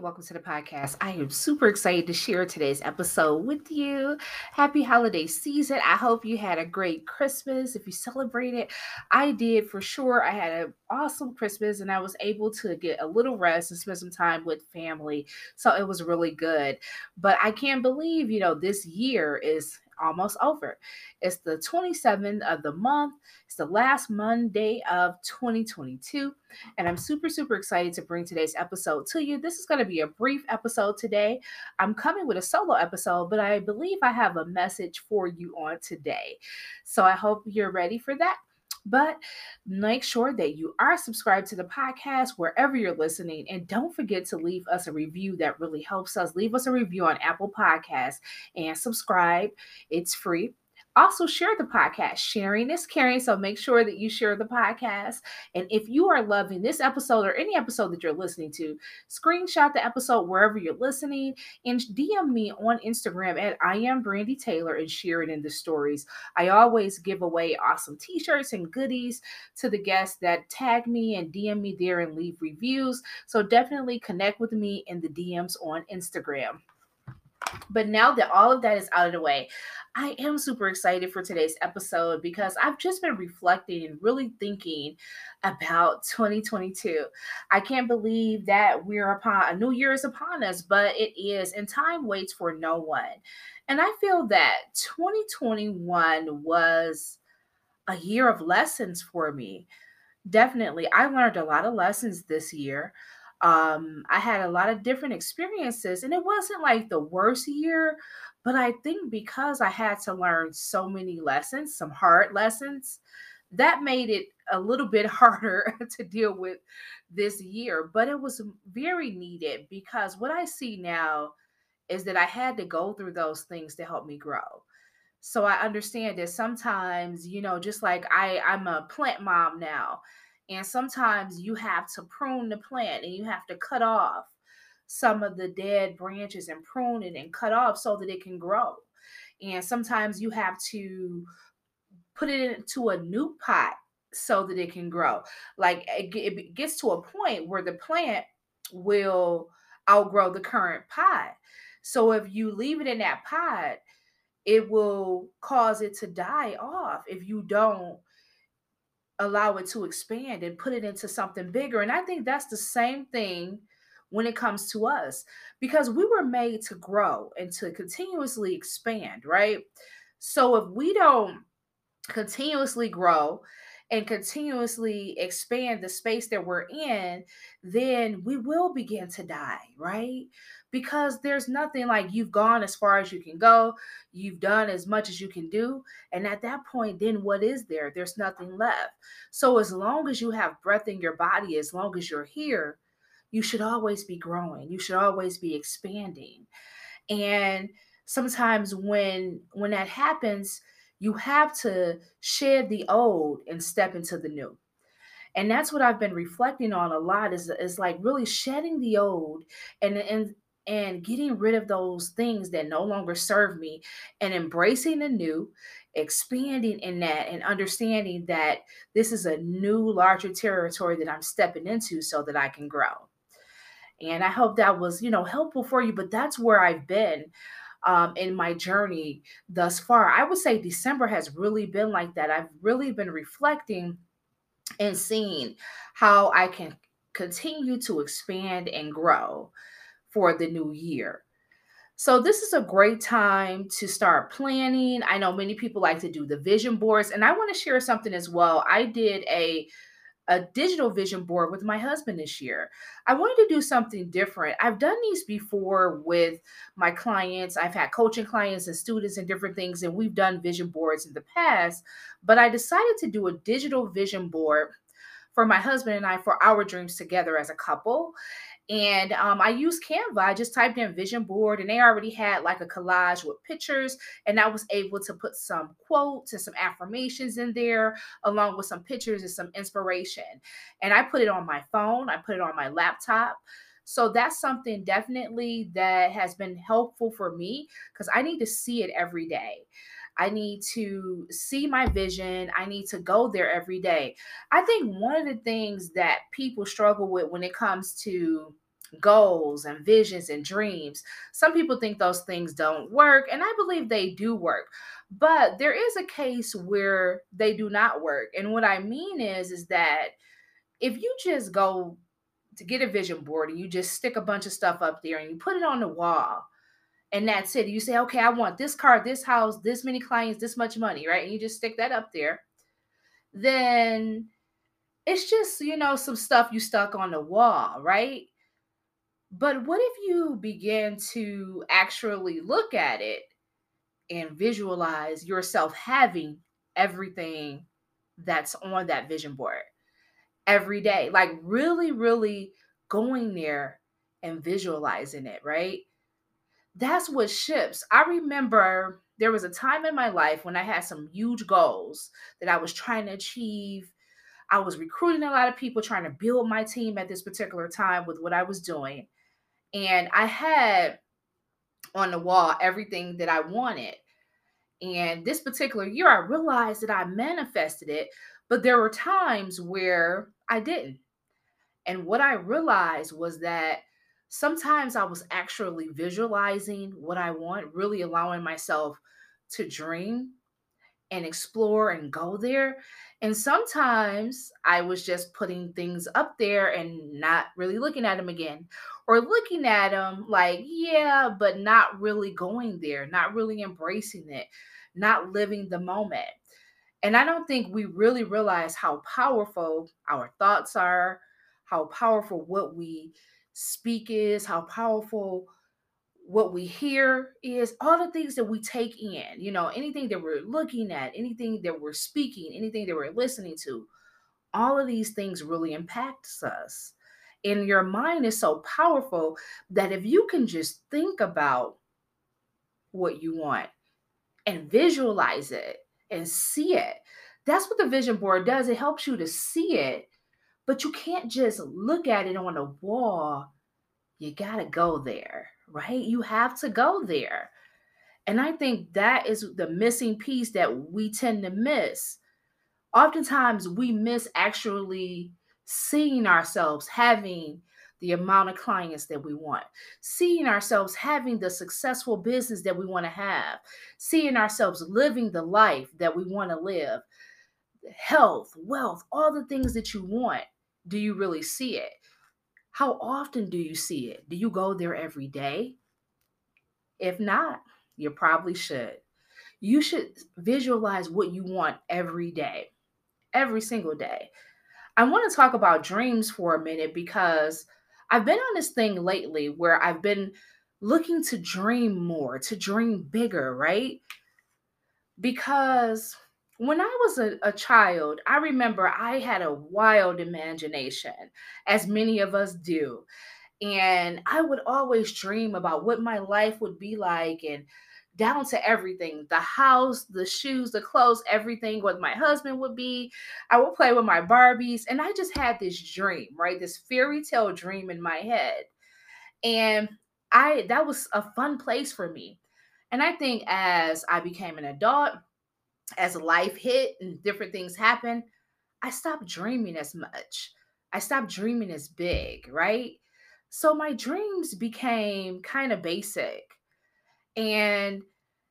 Welcome to the podcast. I am super excited to share today's episode with you. Happy holiday season. I hope you had a great Christmas. If you celebrated, it. I did for sure. I had an awesome Christmas and I was able to get a little rest and spend some time with family. So it was really good. But I can't believe, you know, this year is almost over. It's the 27th of the month. It's the last Monday of 2022. And I'm super, super excited to bring today's episode to you. This is going to be a brief episode today. I'm coming with a solo episode, but I believe I have a message for you on today. So I hope you're ready for that. But make sure that you are subscribed to the podcast wherever you're listening. And don't forget to leave us a review that really helps us. Leave us a review on Apple Podcasts and subscribe. It's free. Also, share the podcast. Sharing is caring. So make sure that you share the podcast. And if you are loving this episode or any episode that you're listening to, screenshot the episode wherever you're listening and DM me on Instagram at I am Brandy Taylor and share it in the stories. I always give away awesome t shirts and goodies to the guests that tag me and DM me there and leave reviews. So definitely connect with me in the DMs on Instagram. But now that all of that is out of the way, I am super excited for today's episode because I've just been reflecting and really thinking about 2022. I can't believe that we're upon a new year is upon us, but it is, and time waits for no one. And I feel that 2021 was a year of lessons for me. Definitely, I learned a lot of lessons this year um i had a lot of different experiences and it wasn't like the worst year but i think because i had to learn so many lessons some hard lessons that made it a little bit harder to deal with this year but it was very needed because what i see now is that i had to go through those things to help me grow. So i understand that sometimes you know just like i i'm a plant mom now and sometimes you have to prune the plant and you have to cut off some of the dead branches and prune it and cut off so that it can grow. And sometimes you have to put it into a new pot so that it can grow. Like it gets to a point where the plant will outgrow the current pot. So if you leave it in that pot, it will cause it to die off if you don't allow it to expand and put it into something bigger. And I think that's the same thing when it comes to us because we were made to grow and to continuously expand, right? So if we don't continuously grow and continuously expand the space that we're in, then we will begin to die, right? Because there's nothing like you've gone as far as you can go, you've done as much as you can do. And at that point, then what is there? There's nothing left. So, as long as you have breath in your body, as long as you're here, you should always be growing, you should always be expanding. And sometimes when when that happens you have to shed the old and step into the new. And that's what I've been reflecting on a lot is, is like really shedding the old and and and getting rid of those things that no longer serve me and embracing the new, expanding in that and understanding that this is a new larger territory that I'm stepping into so that I can grow. And I hope that was, you know, helpful for you, but that's where I've been um, in my journey thus far. I would say December has really been like that. I've really been reflecting and seeing how I can continue to expand and grow for the new year. So, this is a great time to start planning. I know many people like to do the vision boards, and I want to share something as well. I did a a digital vision board with my husband this year. I wanted to do something different. I've done these before with my clients. I've had coaching clients and students and different things, and we've done vision boards in the past. But I decided to do a digital vision board for my husband and I for our dreams together as a couple. And um, I used Canva. I just typed in vision board, and they already had like a collage with pictures. And I was able to put some quotes and some affirmations in there, along with some pictures and some inspiration. And I put it on my phone, I put it on my laptop. So that's something definitely that has been helpful for me because I need to see it every day. I need to see my vision. I need to go there every day. I think one of the things that people struggle with when it comes to goals and visions and dreams, some people think those things don't work, and I believe they do work. But there is a case where they do not work. And what I mean is is that if you just go to get a vision board and you just stick a bunch of stuff up there and you put it on the wall, and that's it. You say, okay, I want this car, this house, this many clients, this much money, right? And you just stick that up there. Then it's just, you know, some stuff you stuck on the wall, right? But what if you begin to actually look at it and visualize yourself having everything that's on that vision board every day? Like, really, really going there and visualizing it, right? That's what ships. I remember there was a time in my life when I had some huge goals that I was trying to achieve. I was recruiting a lot of people, trying to build my team at this particular time with what I was doing. And I had on the wall everything that I wanted. And this particular year, I realized that I manifested it, but there were times where I didn't. And what I realized was that sometimes I was actually visualizing what I want, really allowing myself to dream and explore and go there. And sometimes I was just putting things up there and not really looking at them again, or looking at them like, yeah, but not really going there, not really embracing it, not living the moment. And I don't think we really realize how powerful our thoughts are, how powerful what we speak is, how powerful what we hear is, all the things that we take in, you know, anything that we're looking at, anything that we're speaking, anything that we're listening to, all of these things really impacts us. And your mind is so powerful that if you can just think about what you want and visualize it and see it, that's what the vision board does. It helps you to see it but you can't just look at it on a wall. You got to go there, right? You have to go there. And I think that is the missing piece that we tend to miss. Oftentimes, we miss actually seeing ourselves having the amount of clients that we want, seeing ourselves having the successful business that we want to have, seeing ourselves living the life that we want to live, health, wealth, all the things that you want do you really see it? How often do you see it? Do you go there every day? If not, you probably should. You should visualize what you want every day, every single day. I want to talk about dreams for a minute because I've been on this thing lately where I've been looking to dream more, to dream bigger, right? Because when I was a, a, child, I remember I had a wild imagination, as many of us do. And I would always dream about what my life would be like and down to everything the house, the shoes, the clothes, everything, what my husband would be. I would play with my Barbies. And I just had this dream, right? This fairy tale dream in my head. And I that was a fun place for me. And I think as I became an adult, as life hit and different things happen, I stopped dreaming as much. I stopped dreaming as big, right? So my dreams became kind of basic. And,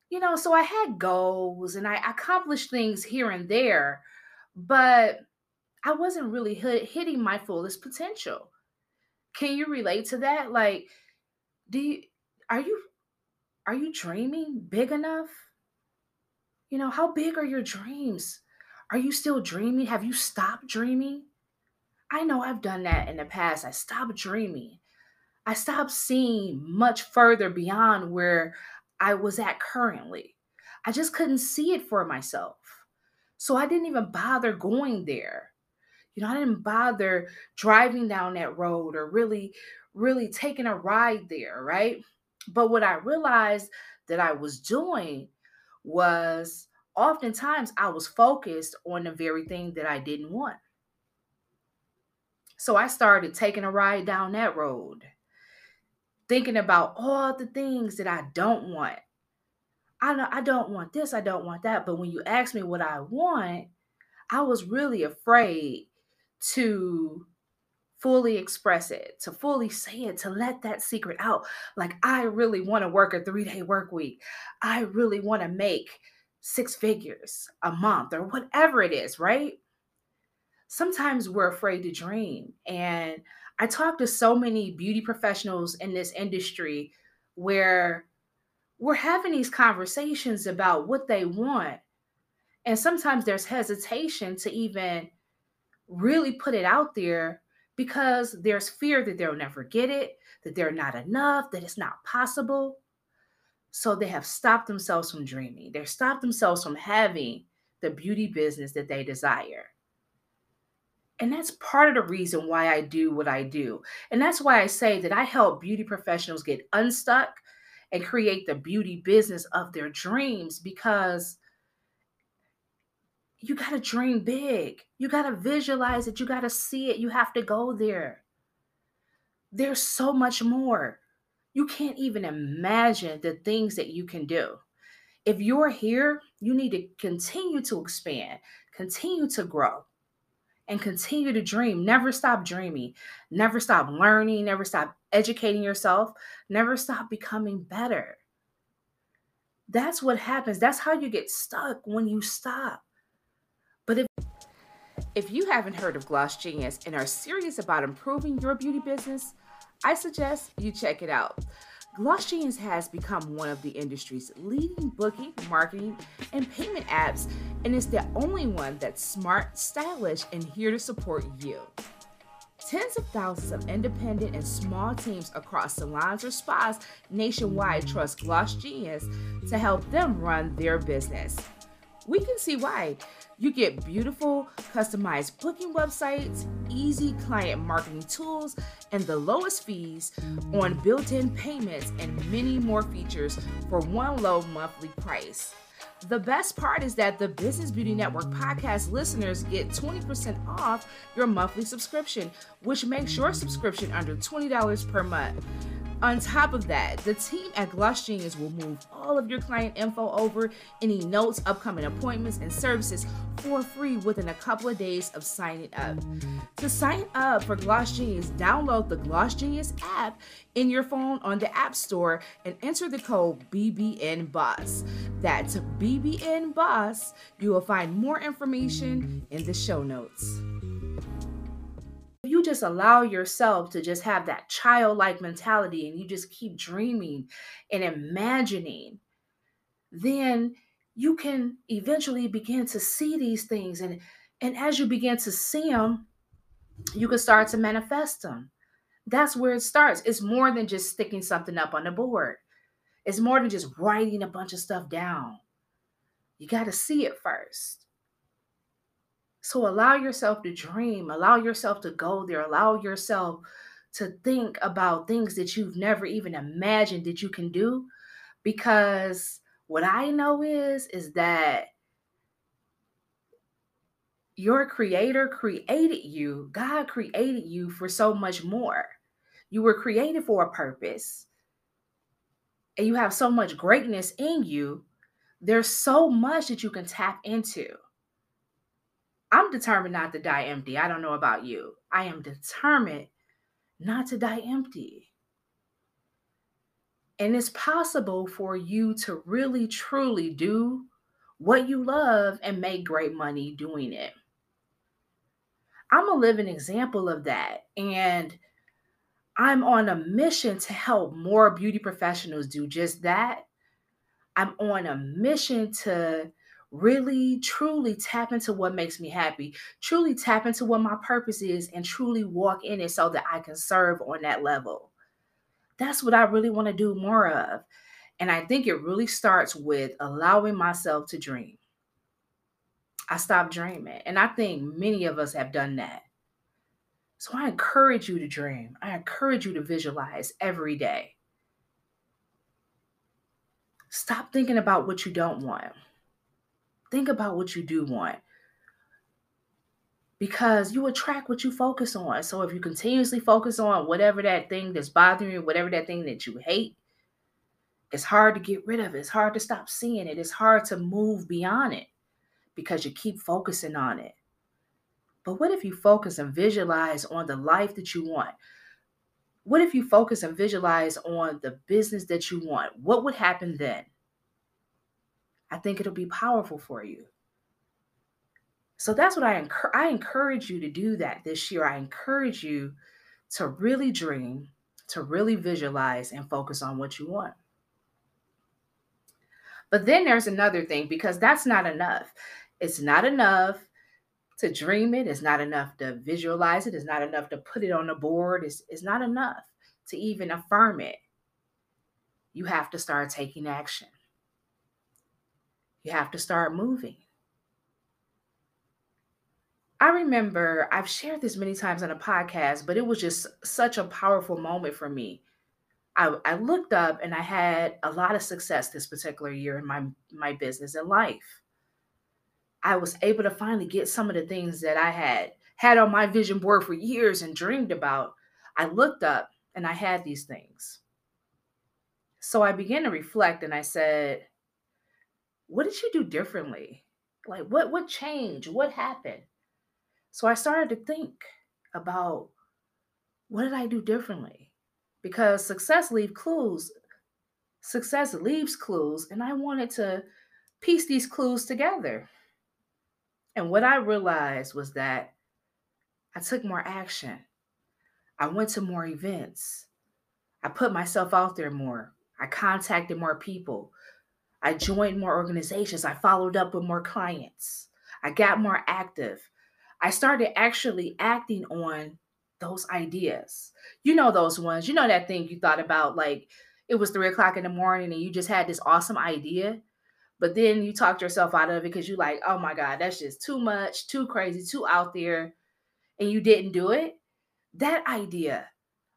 you know, so I had goals and I accomplished things here and there, but I wasn't really hit, hitting my fullest potential. Can you relate to that? Like, do you, are you, are you dreaming big enough? You know, how big are your dreams? Are you still dreaming? Have you stopped dreaming? I know I've done that in the past. I stopped dreaming. I stopped seeing much further beyond where I was at currently. I just couldn't see it for myself. So I didn't even bother going there. You know, I didn't bother driving down that road or really really taking a ride there, right? But what I realized that I was doing was oftentimes I was focused on the very thing that I didn't want. So I started taking a ride down that road, thinking about all the things that I don't want. I know I don't want this, I don't want that. But when you ask me what I want, I was really afraid to fully express it, to fully say it, to let that secret out. Like, I really want to work a three day work week. I really want to make six figures a month or whatever it is, right? Sometimes we're afraid to dream. And I talk to so many beauty professionals in this industry where we're having these conversations about what they want. And sometimes there's hesitation to even really put it out there because there's fear that they'll never get it, that they're not enough, that it's not possible. So they have stopped themselves from dreaming. They've stopped themselves from having the beauty business that they desire. And that's part of the reason why I do what I do. And that's why I say that I help beauty professionals get unstuck and create the beauty business of their dreams because you got to dream big. You got to visualize it. You got to see it. You have to go there. There's so much more. You can't even imagine the things that you can do. If you're here, you need to continue to expand, continue to grow, and continue to dream. Never stop dreaming. Never stop learning. Never stop educating yourself. Never stop becoming better. That's what happens. That's how you get stuck when you stop. But if if you haven't heard of Gloss Genius and are serious about improving your beauty business, I suggest you check it out. Gloss Genius has become one of the industry's leading booking, marketing, and payment apps, and is the only one that's smart, stylish, and here to support you. Tens of thousands of independent and small teams across salons or spas nationwide trust Gloss Genius to help them run their business. We can see why. You get beautiful, customized booking websites, easy client marketing tools, and the lowest fees on built in payments and many more features for one low monthly price. The best part is that the Business Beauty Network podcast listeners get 20% off your monthly subscription, which makes your subscription under $20 per month. On top of that, the team at Gloss Genius will move all of your client info over, any notes, upcoming appointments, and services for free within a couple of days of signing up. To sign up for Gloss Genius, download the Gloss Genius app in your phone on the App Store and enter the code BBN BBNBOSS. That's BBN BBNBOSS. You will find more information in the show notes you just allow yourself to just have that childlike mentality and you just keep dreaming and imagining, then you can eventually begin to see these things. And, and as you begin to see them, you can start to manifest them. That's where it starts. It's more than just sticking something up on the board, it's more than just writing a bunch of stuff down. You got to see it first. So allow yourself to dream, allow yourself to go there, allow yourself to think about things that you've never even imagined that you can do because what I know is is that your creator created you. God created you for so much more. You were created for a purpose. And you have so much greatness in you. There's so much that you can tap into. I'm determined not to die empty. I don't know about you. I am determined not to die empty. And it's possible for you to really, truly do what you love and make great money doing it. I'm a living example of that. And I'm on a mission to help more beauty professionals do just that. I'm on a mission to really truly tap into what makes me happy, truly tap into what my purpose is, and truly walk in it so that I can serve on that level. That's what I really want to do more of. And I think it really starts with allowing myself to dream. I stopped dreaming. And I think many of us have done that. So I encourage you to dream. I encourage you to visualize every day. Stop thinking about what you don't want. Think about what you do want. Because you attract what you focus on. So if you continuously focus on whatever that thing that's bothering you, whatever that thing that you hate, it's hard to get rid of it. It's hard to stop seeing it. It's hard to move beyond it because you keep focusing on it. But what if you focus and visualize on the life that you want? What if you focus and visualize on the business that you want? What would happen then? I think it'll be powerful for you. So that's what I encourage. I encourage you to do that this year. I encourage you to really dream, to really visualize and focus on what you want. But then there's another thing because that's not enough. It's not enough to dream it. It's not enough to visualize it. It's not enough to put it on the board. It's, it's not enough to even affirm it. You have to start taking action. You have to start moving. I remember I've shared this many times on a podcast, but it was just such a powerful moment for me. I, I looked up and I had a lot of success this particular year in my my business and life. I was able to finally get some of the things that I had had on my vision board for years and dreamed about. I looked up and I had these things. So I began to reflect and I said, what did you do differently? Like what what changed? What happened? So I started to think about what did I do differently? Because success leaves clues. Success leaves clues and I wanted to piece these clues together. And what I realized was that I took more action. I went to more events. I put myself out there more. I contacted more people. I joined more organizations. I followed up with more clients. I got more active. I started actually acting on those ideas. You know, those ones. You know, that thing you thought about, like it was three o'clock in the morning and you just had this awesome idea but then you talked yourself out of it because you're like, oh my God, that's just too much, too crazy, too out there. And you didn't do it. That idea,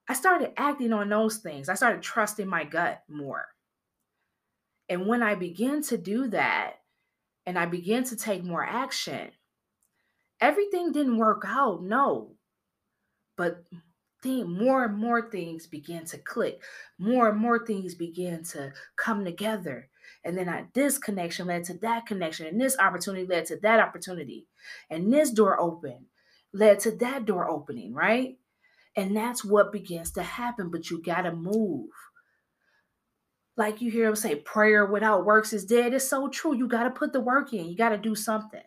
I started acting on those things. I started trusting my gut more. And when I began to do that and I began to take more action, everything didn't work out, no. But thing, more and more things began to click. More and more things began to come together. And then I, this connection led to that connection, and this opportunity led to that opportunity, and this door opened led to that door opening, right? And that's what begins to happen, but you got to move. Like you hear them say, prayer without works is dead. It's so true. You got to put the work in, you got to do something.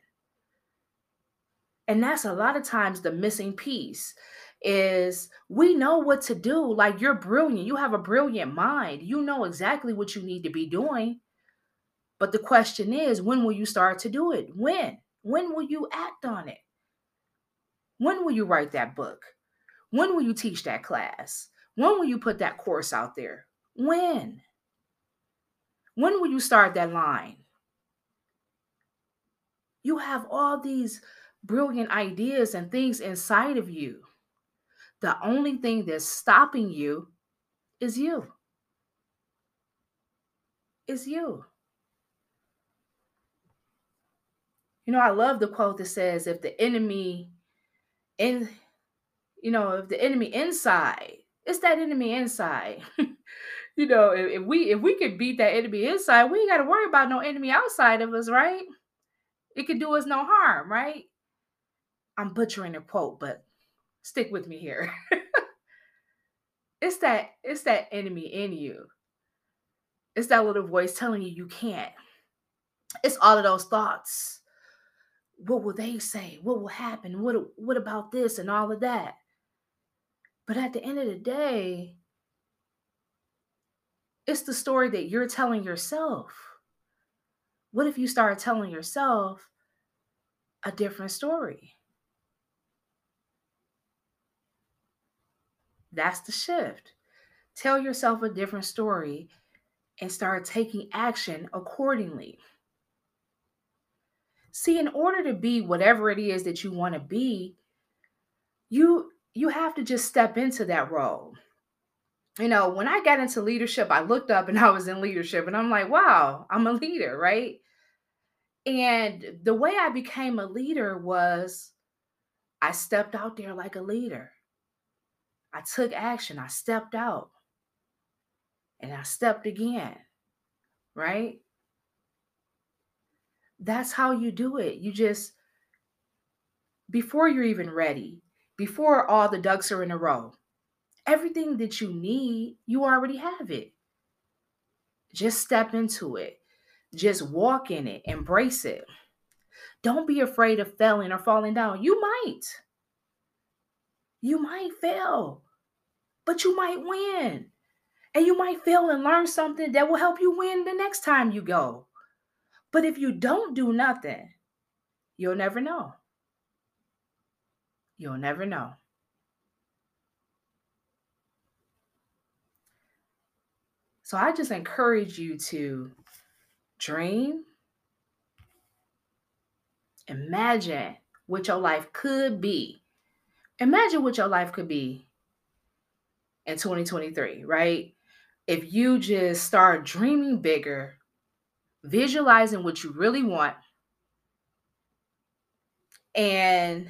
And that's a lot of times the missing piece is we know what to do. Like you're brilliant. You have a brilliant mind. You know exactly what you need to be doing. But the question is, when will you start to do it? When? When will you act on it? When will you write that book? When will you teach that class? When will you put that course out there? When? When will you start that line? You have all these brilliant ideas and things inside of you. The only thing that's stopping you is you. Is you. You know, I love the quote that says, if the enemy in you know, if the enemy inside, it's that enemy inside. you know, if, if, we if we could beat that enemy inside, we ain't got to worry about no enemy outside of us, right? It could do us no harm, right? I'm butchering the quote, but stick with me here. it's that it's that enemy in you. It's that little voice telling you you can't. It's all of those thoughts what will they say? What will happen? What what about this and all of that? But at the end of the day, it's the story that you're telling yourself. What if you start telling yourself a different story? That's the shift. Tell yourself a different story and start taking action accordingly. See, in order to be whatever it is that you want to be, you you have to just step into that role. You know, when I got into leadership, I looked up and I was in leadership and I'm like, wow, I'm a leader, right? And the way I became a leader was I stepped out there like a leader. I took action, I stepped out, and I stepped again, right? That's how you do it. You just, before you're even ready, before all the ducks are in a row, everything that you need, you already have it. Just step into it. Just walk in it, embrace it. Don't be afraid of failing or falling down. You might. You might fail, but you might win. And you might fail and learn something that will help you win the next time you go. But if you don't do nothing, you'll never know. You'll never know. So I just encourage you to dream, imagine what your life could be. Imagine what your life could be in 2023, right? If you just start dreaming bigger, visualizing what you really want, and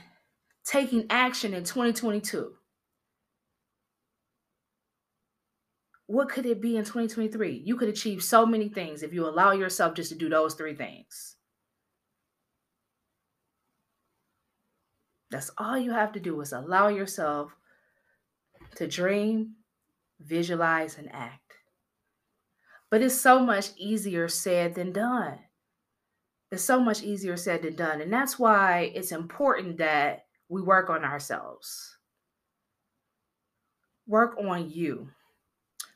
taking action in 2022. What could it be in 2023? You could achieve so many things if you allow yourself just to do those three things. That's all you have to do is allow yourself to dream, visualize, and act. But it's so much easier said than done. It's so much easier said than done. And that's why it's important that we work on ourselves. Work on you.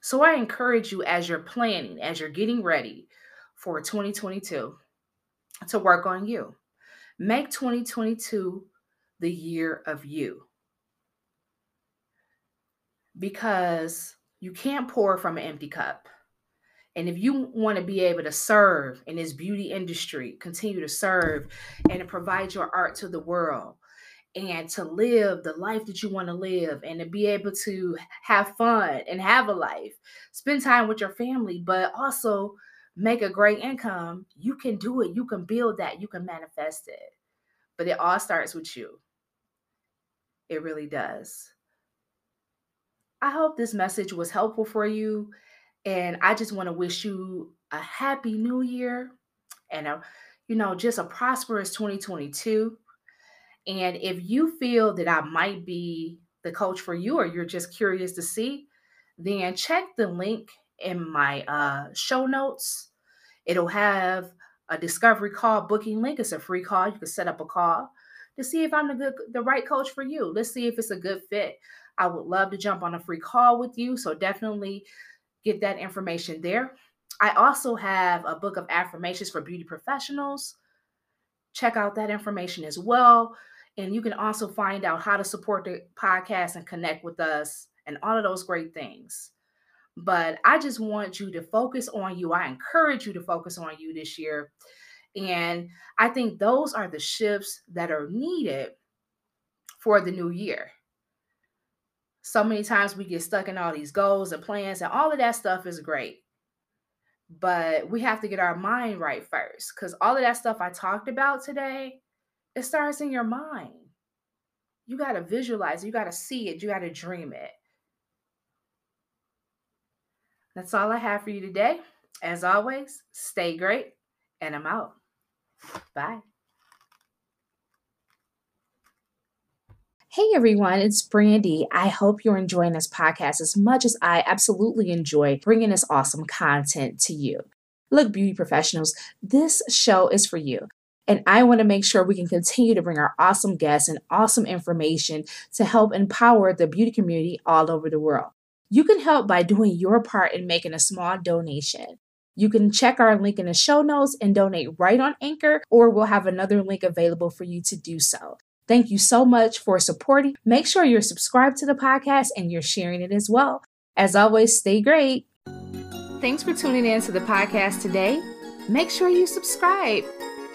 So I encourage you as you're planning, as you're getting ready for 2022, to work on you. Make 2022 the year of you. Because you can't pour from an empty cup. And if you want to be able to serve in this beauty industry, continue to serve and to provide your art to the world, and to live the life that you want to live and to be able to have fun and have a life, spend time with your family, but also make a great income, you can do it. You can build that. You can manifest it. But it all starts with you. It really does. I hope this message was helpful for you. And I just want to wish you a happy new year and a, you know, just a prosperous 2022. And if you feel that I might be the coach for you or you're just curious to see, then check the link in my uh, show notes. It'll have a discovery call booking link. It's a free call. You can set up a call to see if I'm the good, the right coach for you. Let's see if it's a good fit. I would love to jump on a free call with you. So definitely get that information there. I also have a book of affirmations for beauty professionals. Check out that information as well. And you can also find out how to support the podcast and connect with us and all of those great things. But I just want you to focus on you. I encourage you to focus on you this year. And I think those are the shifts that are needed for the new year. So many times we get stuck in all these goals and plans, and all of that stuff is great. But we have to get our mind right first because all of that stuff I talked about today it starts in your mind. You got to visualize, you got to see it, you got to dream it. That's all I have for you today. As always, stay great, and I'm out. Bye. Hey everyone, it's Brandy. I hope you're enjoying this podcast as much as I absolutely enjoy bringing this awesome content to you. Look, beauty professionals, this show is for you. And I want to make sure we can continue to bring our awesome guests and awesome information to help empower the beauty community all over the world. You can help by doing your part in making a small donation. You can check our link in the show notes and donate right on Anchor, or we'll have another link available for you to do so. Thank you so much for supporting. Make sure you're subscribed to the podcast and you're sharing it as well. As always, stay great. Thanks for tuning in to the podcast today. Make sure you subscribe.